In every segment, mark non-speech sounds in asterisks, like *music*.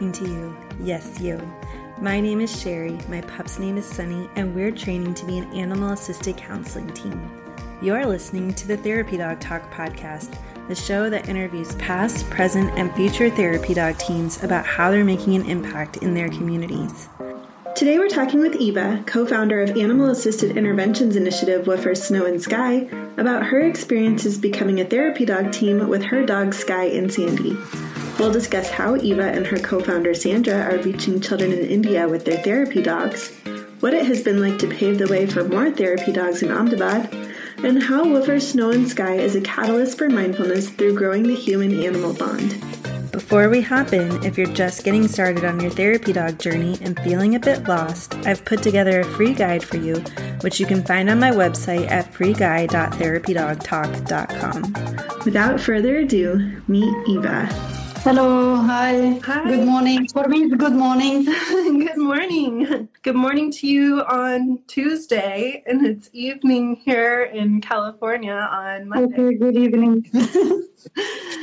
Talking to you. Yes, you. My name is Sherrie, my pup's name is Sunny, and we're training to be an animal assisted counseling team. You're listening to the Therapy Dog Talk podcast, the show that interviews past, present, and future therapy dog teams about how they're making an impact in their communities. Today we're talking with Eva, co founder of Animal Assisted Interventions Initiative Woofers Snow and Sky, about her experiences becoming a therapy dog team with her dogs Sky and Sandy. We'll discuss how Eva and her co founder Sandra are reaching children in India with their therapy dogs, what it has been like to pave the way for more therapy dogs in Ahmedabad, and how Woofers Snow and Sky is a catalyst for mindfulness through growing the human animal bond. Before we hop in, if you're just getting started on your therapy dog journey and feeling a bit lost, I've put together a free guide for you, which you can find on my website at freeguide.therapydogtalk.com. Without further ado, meet Eva. Hello, hi. Hi. Good morning. For me, it's good morning. *laughs* Good morning. Good morning to you on Tuesday, and it's evening here in California on Monday. Okay, good evening. *laughs* *laughs*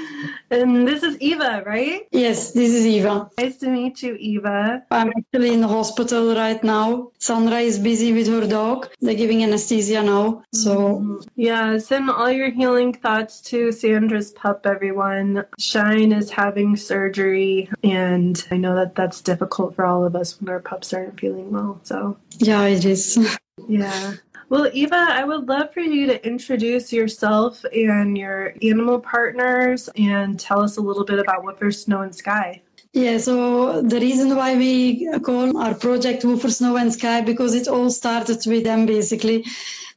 And this is Eva, right? yes, this is Eva. Nice to meet you, Eva. I'm actually in the hospital right now. Sandra is busy with her dog. They're giving anesthesia now. So, mm-hmm. Yeah, send all your healing thoughts to Sandra's pup, everyone. Shine is having surgery, and I know that that's difficult for all of us when our pups aren't feeling well. So, yeah, it is. *laughs* yeah. Well, Eva, I would love for you to introduce yourself and your animal partners and tell us a little bit about Woofers Snow and Sky. Yeah, so the reason why we call our project Woofer Snow and Sky because it all started with them basically.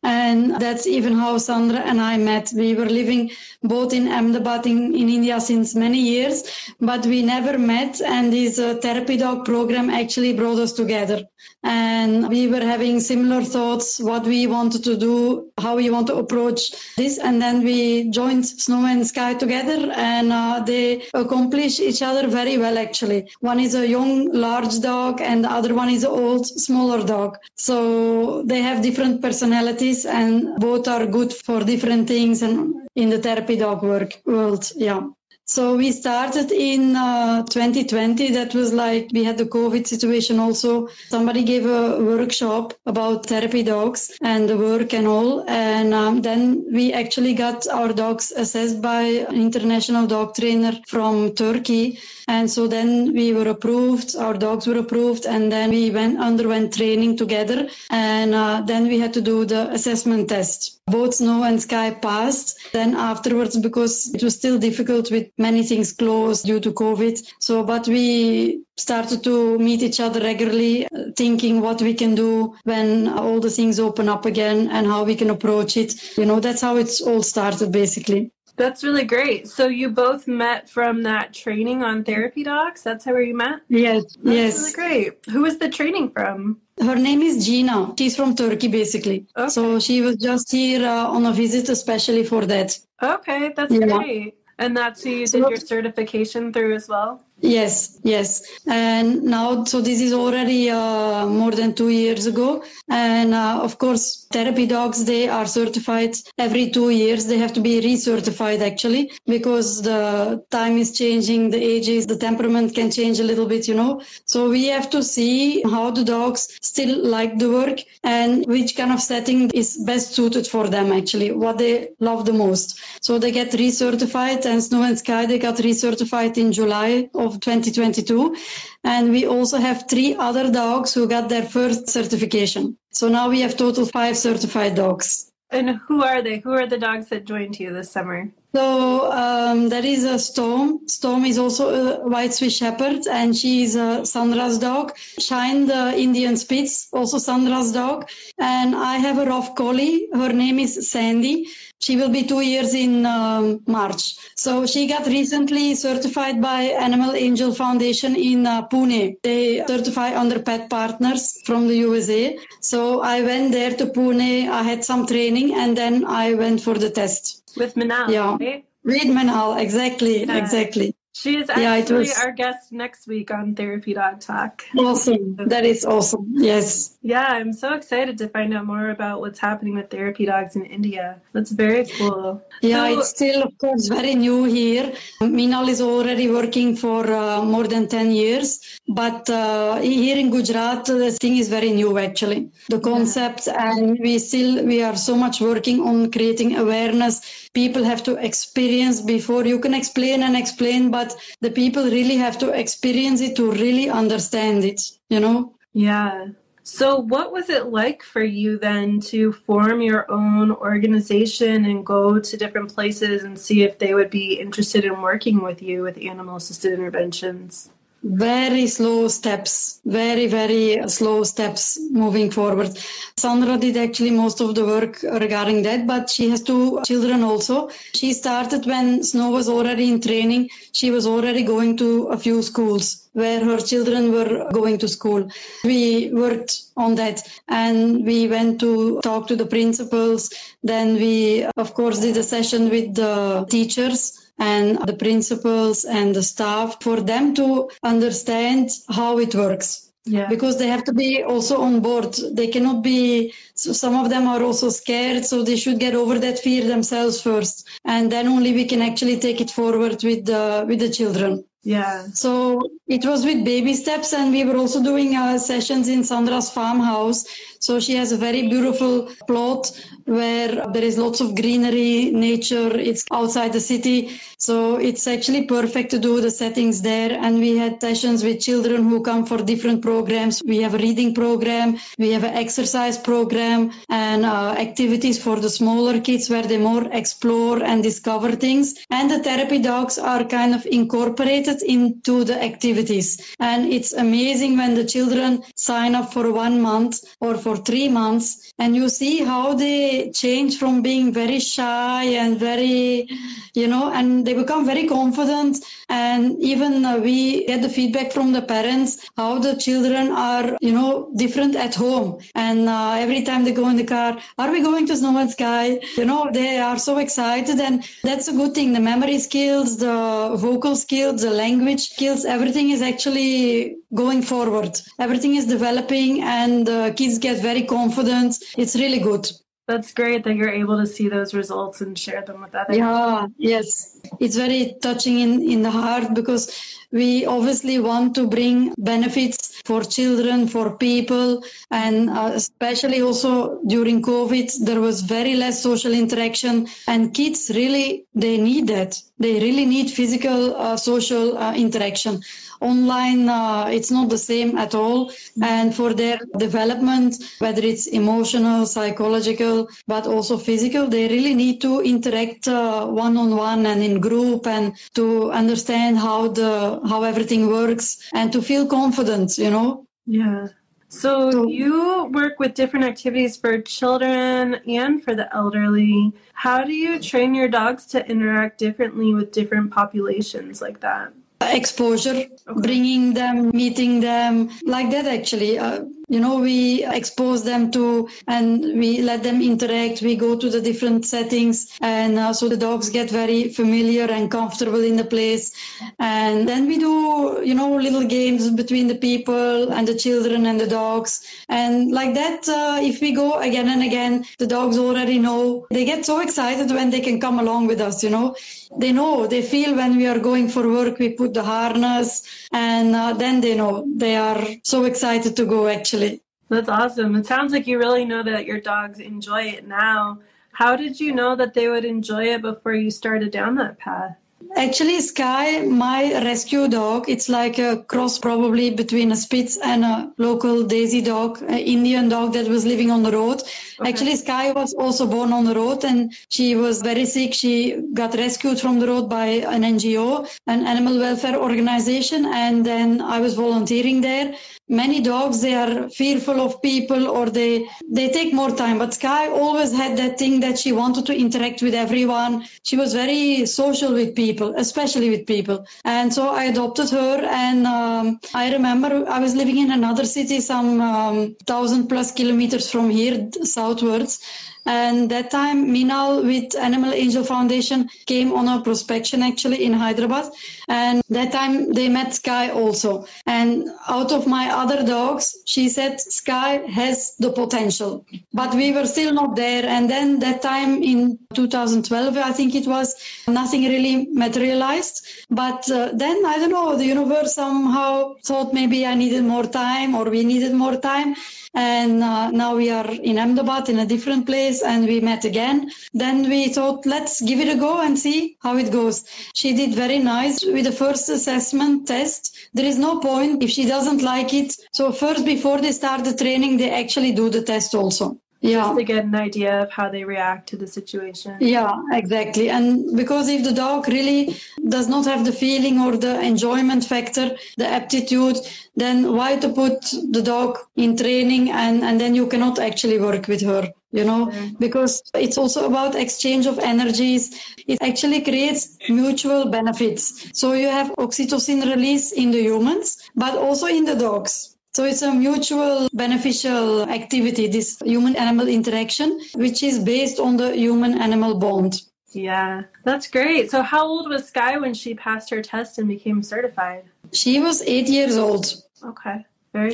And that's even how Sandra and I met. We were living both in Ahmedabad in, in India since many years, but we never met. And this uh, therapy dog program actually brought us together. And we were having similar thoughts, what we wanted to do, how we want to approach this. And then we joined Snow and Sky together and uh, they accomplish each other very well, actually. One is a young, large dog and the other one is an old, smaller dog. So they have different personalities and both are good for different things and in the therapy dog work world. Yeah. So we started in uh, 2020. That was like we had the COVID situation also. Somebody gave a workshop about therapy dogs and the work and all. And um, then we actually got our dogs assessed by an international dog trainer from Turkey. And so then we were approved, our dogs were approved, and then we went underwent training together. And uh, then we had to do the assessment test. Both Snow and Sky passed. Then afterwards, because it was still difficult with many things closed due to COVID. So, but we started to meet each other regularly, thinking what we can do when all the things open up again and how we can approach it. You know, that's how it's all started basically. That's really great. So you both met from that training on therapy dogs. That's how you met. Yes, That's yes. really great. Who was the training from? Her name is Gina. She's from Turkey, basically. Okay. So she was just here uh, on a visit, especially for that. Okay, that's Yeah. great. And that's who you did So- your certification through as well. Yes, yes. And now, so this is already uh, more than two years ago. And uh, of course, therapy dogs, they are certified every two years. They have to be recertified actually, because the time is changing, the ages, the temperament can change a little bit, you know. So we have to see how the dogs still like the work and which kind of setting is best suited for them actually, what they love the most. So they get recertified and Snow and Sky, they got recertified in July of 2022. And we also have three other dogs who got their first certification. So now we have total five certified dogs. And who are they? Who are the dogs that joined you this summer? So um, there is a Storm. Storm is also a white Swiss Shepherd, and she is a Sandra's dog. Shine, the Indian Spitz, also Sandra's dog. And I have a rough collie. Her name is Sandy. She will be two years in um, March. So she got recently certified by Animal Angel Foundation in uh, Pune. They certify under pet partners from the USA. So I went there to Pune. I had some training, and then I went for the test. With Minal, Yeah. right? Read Minal, exactly, Yeah. exactly. She is actually yeah, our guest next week on Therapy Dog Talk. Awesome. That is awesome. Yes. Yeah, I'm so excited to find out more about what's happening with therapy dogs in India. That's very cool. Yeah, so... it's still, of course, very new here. Minal is already working for uh, more than 10 years, but uh, here in Gujarat, the thing is very new actually. The concept, yeah. and we still, we are so much working on creating awareness. People have to experience before you can explain and explain, but the people really have to experience it to really understand it, you know? Yeah. So, what was it like for you then to form your own organization and go to different places and see if they would be interested in working with you with animal assisted interventions? Very slow steps, very, very slow steps moving forward. Sandra did actually most of the work regarding that, but she has two children also. She started when Snow was already in training. She was already going to a few schools where her children were going to school. We worked on that and we went to talk to the principals. Then we, of course, did a session with the teachers and the principals and the staff for them to understand how it works. Yeah. Because they have to be also on board. They cannot be, so some of them are also scared, so they should get over that fear themselves first. And then only we can actually take it forward with the, with the children. Yeah. So it was with baby steps, and we were also doing uh, sessions in Sandra's farmhouse. So she has a very beautiful plot where there is lots of greenery, nature. It's outside the city. So it's actually perfect to do the settings there. And we had sessions with children who come for different programs. We have a reading program, we have an exercise program, and uh, activities for the smaller kids where they more explore and discover things. And the therapy dogs are kind of incorporated into the activities. And it's amazing when the children sign up for one month or for three months and you see how they change from being very shy and very, you know, and they become very confident. And even uh, we get the feedback from the parents how the children are, you know, different at home. And uh, every time they go in the car, are we going to Snow and Sky? You know, they are so excited. And that's a good thing. The memory skills, the vocal skills, the language skills, everything is actually going forward. Everything is developing and uh, kids get very confident. It's really good that's great that you're able to see those results and share them with others. Yeah, yes. It's very touching in, in the heart because we obviously want to bring benefits for children, for people, and uh, especially also during COVID, there was very less social interaction, and kids really they need that. They really need physical uh, social uh, interaction online uh, it's not the same at all and for their development whether it's emotional psychological but also physical they really need to interact one on one and in group and to understand how the how everything works and to feel confident you know yeah so, so you work with different activities for children and for the elderly. How do you train your dogs to interact differently with different populations like that? Exposure, okay. bringing them, meeting them, like that actually. Uh, you know we expose them to and we let them interact. We go to the different settings and uh, so the dogs get very familiar and comfortable in the place. And then we do you know little games between the people and the children and the dogs. And like that uh, if we go again and again the dogs already know. They get so excited when they can come along with us you know. They know they feel when we are going for work we put the harness and uh, then they know they are so excited to go actually That's awesome. It sounds like you really know that your dogs enjoy it now. How did you know that they would enjoy it before you started down that path? Actually, Sky, my rescue dog, it's like a cross probably between a Spitz and a local desi dog, an Indian dog that was living on the road. Actually, Sky was also born on the road and she was very sick. She got rescued from the road by an NGO, an animal welfare organization. And then I was volunteering there many dogs they are fearful of people or they they take more time but sky always had that thing that she wanted to interact with everyone she was very social with people especially with people and so i adopted her and um, i remember i was living in another city some um, thousand plus kilometers from here south outwards. And that time, Minal with Animal Angel Foundation came on a prospection actually in Hyderabad. And that time they met Sky also. And out of my other dogs, she said Sky has the potential. But we were still not there. And then that time in 2012, I think it was, nothing really materialized. But uh, then, I don't know, the universe somehow thought maybe I needed more time or we needed more time and uh, now we are in Ahmedabad in a different place and we met again. Then we thought, let's give it a go and see how it goes. She did very nice with the first assessment test. There is no point if she doesn't like it. So first, before they start the training, they actually do the test also yeah. just to get an idea of how they react to the situation. Yeah, exactly. And because if the dog really does not have the feeling or the enjoyment factor, the aptitude, then why to put the dog in training and, and then you cannot actually work with her? You know, yeah. because it's also about exchange of energies. It actually creates mutual benefits. So you have oxytocin release in the humans, but also in the dogs. So it's a mutual beneficial activity, this human animal interaction, which is based on the human animal bond. Yeah, that's great. So, how old was Sky when she passed her test and became certified? She was eight years old. Okay.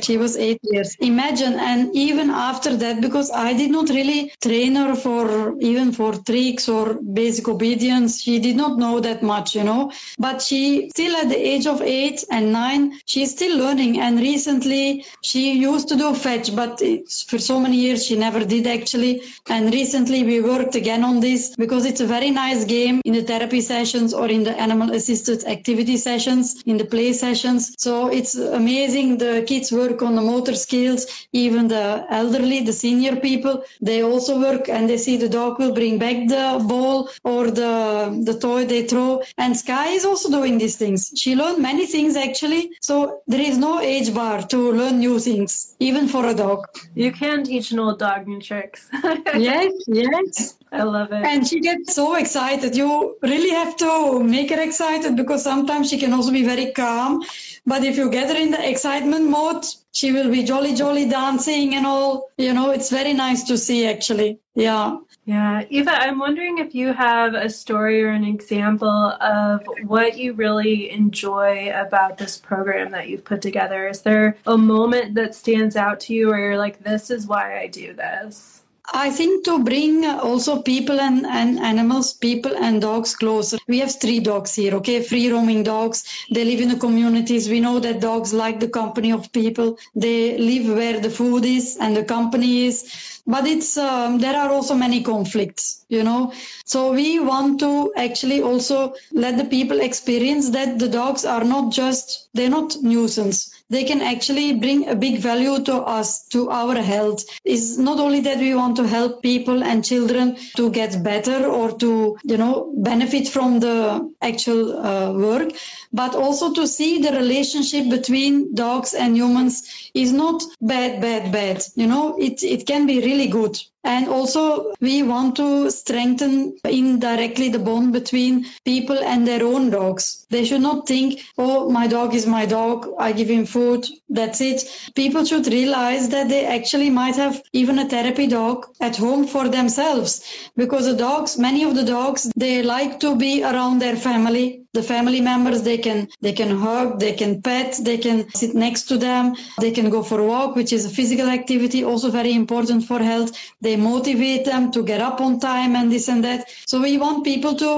She was eight years. Imagine, and even after that, because I did not really train her for even for tricks or basic obedience, she did not know that much, you know. But she still at the age of eight and nine, she's still learning. And recently, she used to do fetch, but for so many years she never did actually. And recently, we worked again on this because it's a very nice game in the therapy sessions or in the animal assisted activity sessions, in the play sessions. So it's amazing. The kids kids work on the motor skills, even the elderly, the senior people, they also work and they see the dog will bring back the ball or the, the toy they throw. And Sky is also doing these things. She learned many things actually. So there is no age bar to learn new things, even for a dog. You can teach an old dog new tricks. *laughs* yes, yes. I love it. And she gets so excited. You really have to make her excited because sometimes she can also be very calm. But if you get her in the excitement mode, she will be jolly, jolly dancing and all. You know, it's very nice to see actually. Yeah. Yeah. Eva, I'm wondering if you have a story or an example of what you really enjoy about this program that you've put together. Is there a moment that stands out to you where you're like, this is why I do this? I think to bring also people and, and animals, people and dogs closer. We have three dogs here, okay? Free roaming dogs. They live in the communities. We know that dogs like the company of people. They live where the food is and the company is but it's um, there are also many conflicts you know so we want to actually also let the people experience that the dogs are not just they're not nuisance they can actually bring a big value to us to our health. Is not only that we want to help people and children to get better or to you know benefit from the actual uh, work but also to see the relationship between dogs and humans is not bad bad bad. You know it it can be really good and also, we want to strengthen indirectly the bond between people and their own dogs. They should not think, oh, my dog is my dog. I give him food. That's it. People should realize that they actually might have even a therapy dog at home for themselves because the dogs, many of the dogs, they like to be around their family the family members they can they can hug they can pet they can sit next to them they can go for a walk which is a physical activity also very important for health. They motivate them to get up on time and this and that. So we want people to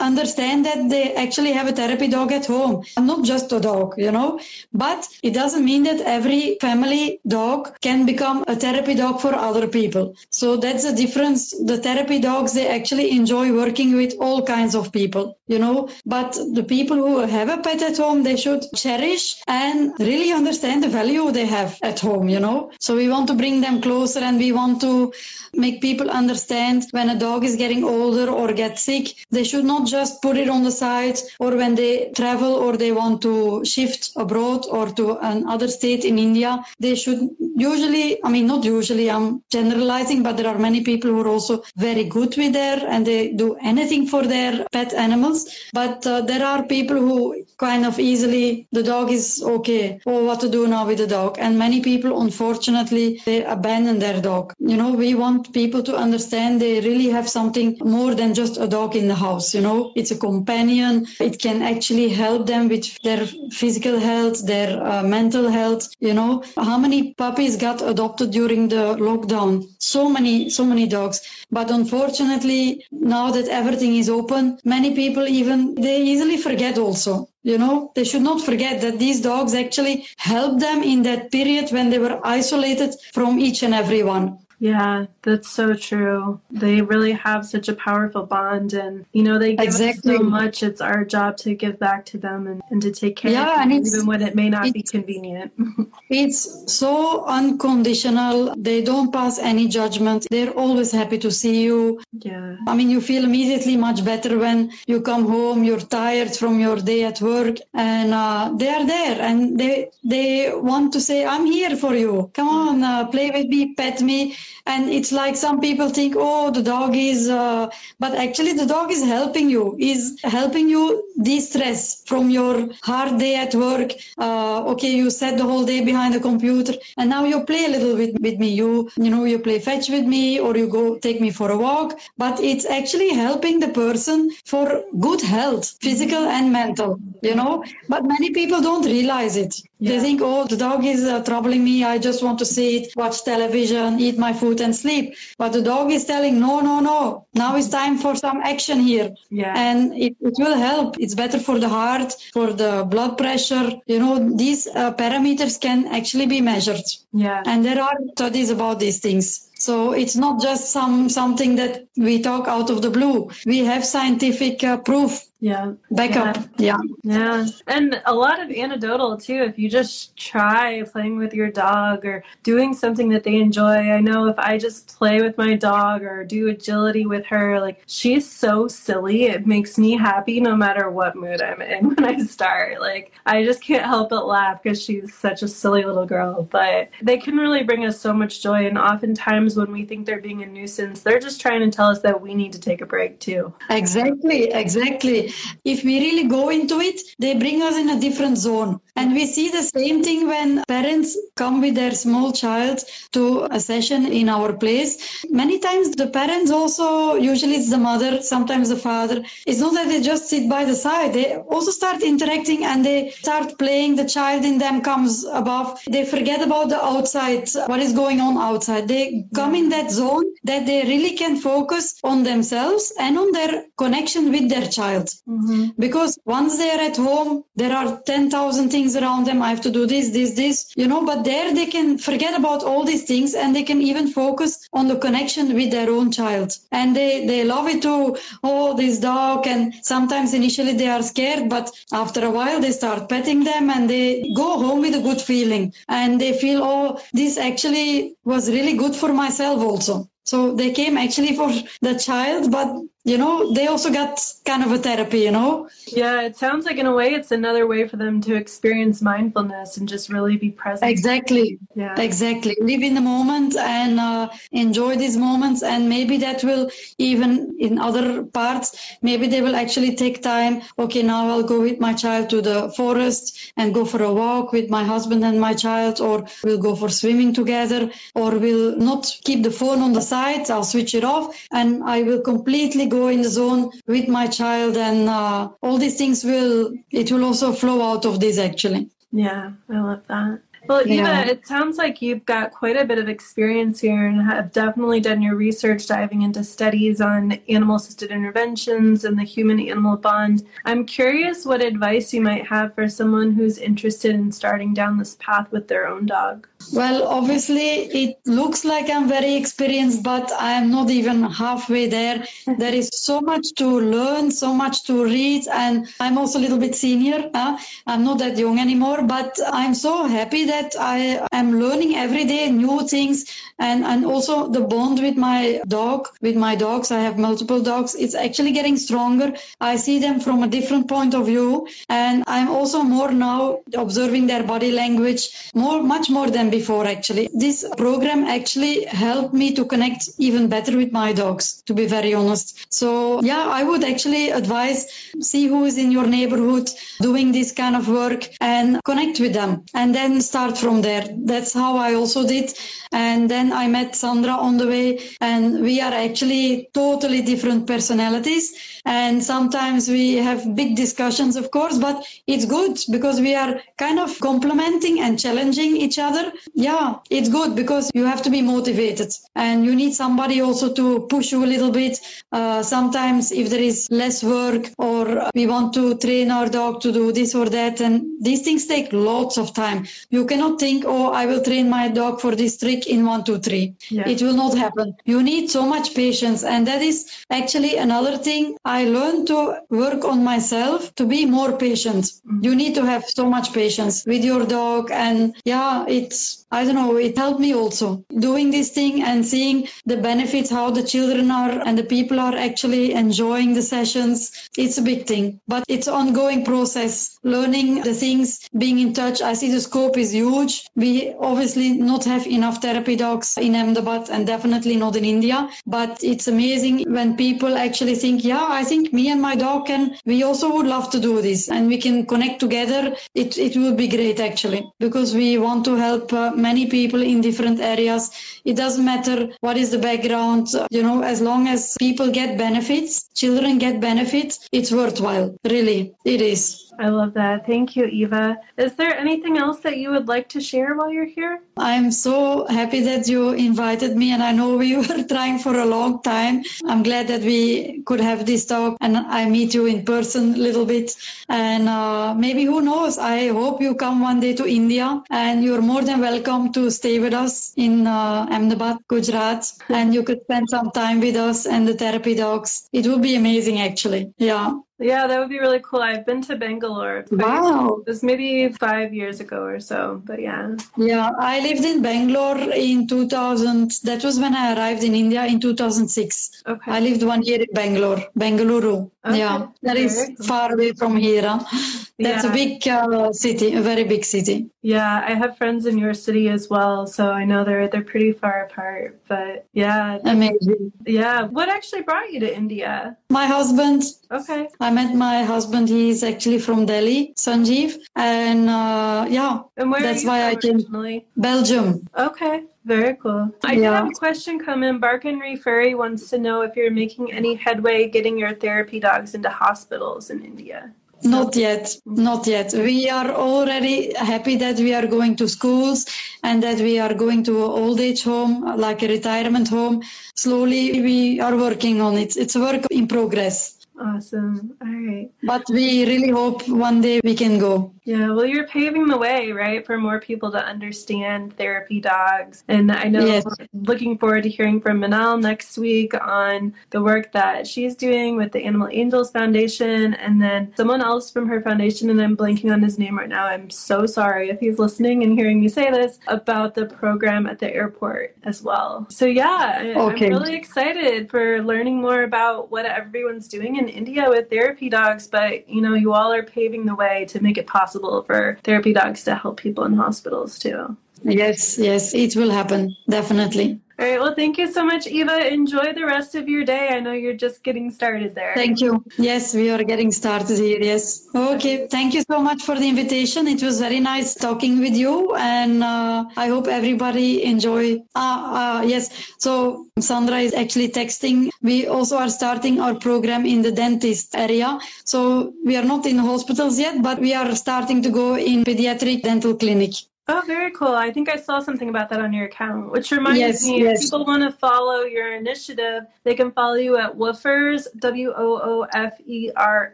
understand that they actually have a therapy dog at home and not just a dog you know but it doesn't mean that every family dog can become a therapy dog for other people. So that's the difference. The therapy dogs they actually enjoy working with all kinds of people you know but the people who have a pet at home they should cherish and really understand the value they have at home you know. So we want to bring them closer and we want to make people understand when a dog is getting older or get sick they should not just put it on the side or when they travel or they want to shift abroad or to another state in India, they should usually, I mean, not usually, I'm generalizing, but there are many people who are also very good with their and they do anything for their pet animals. But uh, there are people who kind of easily, the dog is okay. Oh, what to do now with the dog? And many people, unfortunately, they abandon their dog. You know, we want people to understand they really have something more than just a dog in the house. You know, it's a companion. It can actually help them with their physical health, their uh, mental health. You know, how many puppies got adopted during the lockdown? So many, so many dogs. But unfortunately, now that everything is open, many people even, they easily forget also. You know, they should not forget that these dogs actually helped them in that period when they were isolated from each and every one. Yeah, that's so true. They really have such a powerful bond, and you know they give exactly. us so much. It's our job to give back to them and, and to take care yeah, of them, even when it may not be convenient. *laughs* it's so unconditional. They don't pass any judgment. They're always happy to see you. Yeah. I mean, you feel immediately much better when you come home. You're tired from your day at work, and uh, they are there, and they they want to say, "I'm here for you. Come on, uh, play with me, pet me." And it's like some people think oh the dog is uh, but actually the dog is helping you is helping you de-stress from your hard day at work. Uh, okay you sat the whole day behind the computer and now you play a little bit with me. You you know you play fetch with me or you go take me for a walk but it's actually helping the person for good health physical and mental you know? But many people don't realize it yeah. they think oh the dog is uh, troubling me i just want to sit watch television eat my food and sleep. But the dog is telling, no, no, no. Now it's time for some action here. Yeah. And it, it will help. It's better for the heart, for the blood pressure. You know, these uh, parameters can actually be measured. Yeah. And there are studies about these things. So it's not just some something that we talk out of the blue. We have scientific uh, proof yeah. Backup yeah. yeah. Yeah. And a lot of anecdotal too if you just try playing with your dog or doing something that they enjoy. I know if i just play with my dog or do agility with her like she's so silly. It makes me happy no matter what mood i'm in *laughs* when i start. Like i just can't help but laugh because she's such a silly little girl. But they can really bring us so much joy. And oftentimes when we think they're being a nuisance they're just trying to tell us that we need to take a break too. Exactly. Exactly if we really go into it, they bring us in a different zone. And we see the same thing when parents come with their small child to a session in our place. Many times the parents also, usually it's the mother, sometimes the father. It's not that they just sit by the side. They also start interacting and they start playing. The child in them comes above. They forget about the outside, what is going on outside. They come in that zone that they really can focus on themselves and on their connection with their child. Mm-hmm. Because once they're at home, there are 10,000 things around them. I have to do this, this, this, you know, but there they can forget about all these things and they can even focus on the connection with their own child. And they, they love it to, oh, this dog. And sometimes initially they are scared, but after a while they start petting them and they go home with a good feeling and they feel, oh, this actually was really good for myself also. So they came actually for the child, but you know, they also got kind of a therapy, you know? Yeah, it sounds like in a way it's another way for them to experience mindfulness and just really be present. Exactly. Yeah. Exactly. Live in the moment and uh, enjoy these moments. And maybe that will even in other parts, maybe they will actually take time. Okay, now I'll go with my child to the forest and go for a walk with my husband and my child, or we'll go for swimming together, or we'll not keep the phone on the side. I'll switch it off and I will completely go go in the zone with my child and uh, all these things will it will also flow out of this actually yeah i love that well, Eva, yeah. it sounds like you've got quite a bit of experience here and have definitely done your research diving into studies on animal assisted interventions and the human animal bond. I'm curious what advice you might have for someone who's interested in starting down this path with their own dog. Well, obviously, it looks like I'm very experienced, but I am not even halfway there. *laughs* there is so much to learn, so much to read, and I'm also a little bit senior. Huh? I'm not that young anymore, but I'm so happy that I am learning every day new things, and and also the bond with my dog, with my dogs. I have multiple dogs. It's actually getting stronger. I see them from a different point of view, and I'm also more now observing their body language, more, much more than before actually. This program actually helped me to connect even better with my dogs, to be very honest. So yeah, I would actually advise see who is in your neighborhood doing this kind of work and connect with them and then start from there. That's how I also did. And then I met Sandra on the way and we are actually totally different personalities. And sometimes we have big discussions, of course, but it's good because we are kind of complementing and challenging each other. Yeah, it's good because you have to be motivated and you need somebody also to push you a little bit. Uh, sometimes if there is less work or we want to train our dog to do this or that, and these things take lots of time. You cannot think, oh, I will train my dog for this trick in one, two, three. Yeah. It will not happen. You need so much patience. And that is actually another thing I learned to work on myself to be more patient. Mm-hmm. You need to have so much patience with your dog. And yeah, it's, I don't know, it helped me also doing this thing and seeing the benefits, how the children are and the people are actually enjoying the sessions. It's a big thing, but it's ongoing process, learning the things, being in touch. I see the scope is huge. We obviously not have enough therapy dogs in Ahmedabad and definitely not in India, but it's amazing when people actually think, yeah, I think me and my dog can, we also would love to do this and we can connect together. It, it would be great actually because we want to help uh, many people in different areas. It doesn't matter what is the background, you know, as long as people get benefits, children get benefits, it's worthwhile. Really, it is. I love that. Thank you, Eva. Is there anything else that you would like to share while you're here? I'm so happy that you invited me, and I know we *laughs* were trying for a long time. I'm glad that we could have this talk and I meet you in person a little bit. And uh, maybe who knows? I hope you come one day to India, and you're more than welcome to stay with us in uh, Ahmedabad, Gujarat, *laughs* and you could spend some time with us and the therapy dogs. It would be amazing, actually. Yeah. Yeah, that would be really cool. I've been to Bangalore. Wow. It was maybe five years ago or so, but yeah. Yeah, I lived in Bangalore in 2000. That was when I arrived in India in 2006. Okay. I lived one year in Bangalore, Bengaluru. Okay. Yeah, that is cool. far away from here. Huh? That's yeah. a big uh, city, a very big city. Yeah, I have friends in your city as well, so I know they're they're pretty far apart. But yeah, amazing. Yeah, what actually brought you to India? My husband. Okay. I met my husband. He's actually from Delhi, Sanjeev, and uh, yeah, and that's why I came. Originally? Belgium. Okay. Very cool. I yeah. did have a question come in. Bark and Furry wants to know if you're making any headway getting your therapy dogs into hospitals in India. Not yet, not yet. We are already happy that we are going to schools and that we are going to an old age home, like a retirement home. Slowly, we are working on it. It's a work in progress. Awesome. All right. But we really hope one day we can go. Yeah, well, you're paving the way, right, for more people to understand therapy dogs. And I know yes. looking forward to hearing from Minal next week on the work that she's doing with the Animal Angels Foundation. And then someone else from her foundation, and I'm blanking on his name right now. I'm so sorry if he's listening and hearing me say this about the program at the airport as well. So, yeah, okay. I'm really excited for learning more about what everyone's doing in India with therapy dogs. But, you know, you all are paving the way to make it possible possible for therapy dogs to help people in hospitals too. Yes, yes, it will happen, definitely. All right. Well, thank you so much, Eva. Enjoy the rest of your day. I know you're just getting started there. Thank you. Yes, we are getting started here. Yes. Okay. Thank you so much for the invitation. It was very nice talking with you, and uh, I hope everybody enjoy. Ah, uh, yes. So Sandra is actually texting. We also are starting our program in the dentist area. So we are not in hospitals yet, but we are starting to go in pediatric dental clinic. Oh, very cool. I think I saw something about that on your account, which reminds yes, me yes. if people want to follow your initiative, they can follow you at Woofers, W O O F E R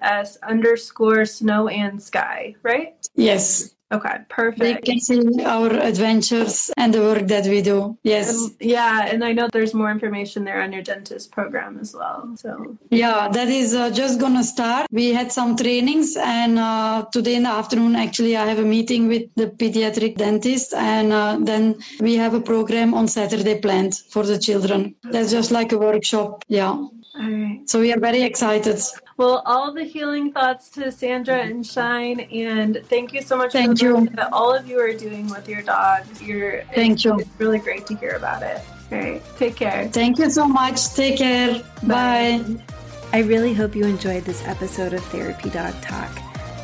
S underscore snow and sky, right? Yes. Okay, perfect. They can see our adventures and the work that we do. Yes. And, yeah, and I know there's more information there on your dentist program as well. So yeah, that is uh, just gonna start. We had some trainings, and uh, today in the afternoon, actually, I have a meeting with the pediatric dentist, and uh, then we have a program on Saturday planned for the children. That's just like a workshop. Yeah. All right. So we are very excited. Well, all the healing thoughts to Sandra mm-hmm. and Shine, and thank you so much thank for you. that all of you are doing with your dogs. You're thank it's, you. It's really great to hear about it. All right, take care. Thank you so much. Take care. Bye. Bye. I really hope you enjoyed this episode of Therapy Dog Talk.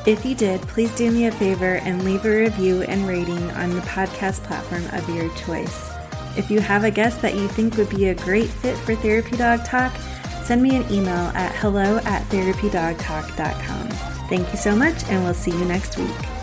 If you did, please do me a favor and leave a review and rating on the podcast platform of your choice. If you have a guest that you think would be a great fit for Therapy Dog Talk, send me an email at hello at therapydogtalk.com. Thank you so much, and we'll see you next week.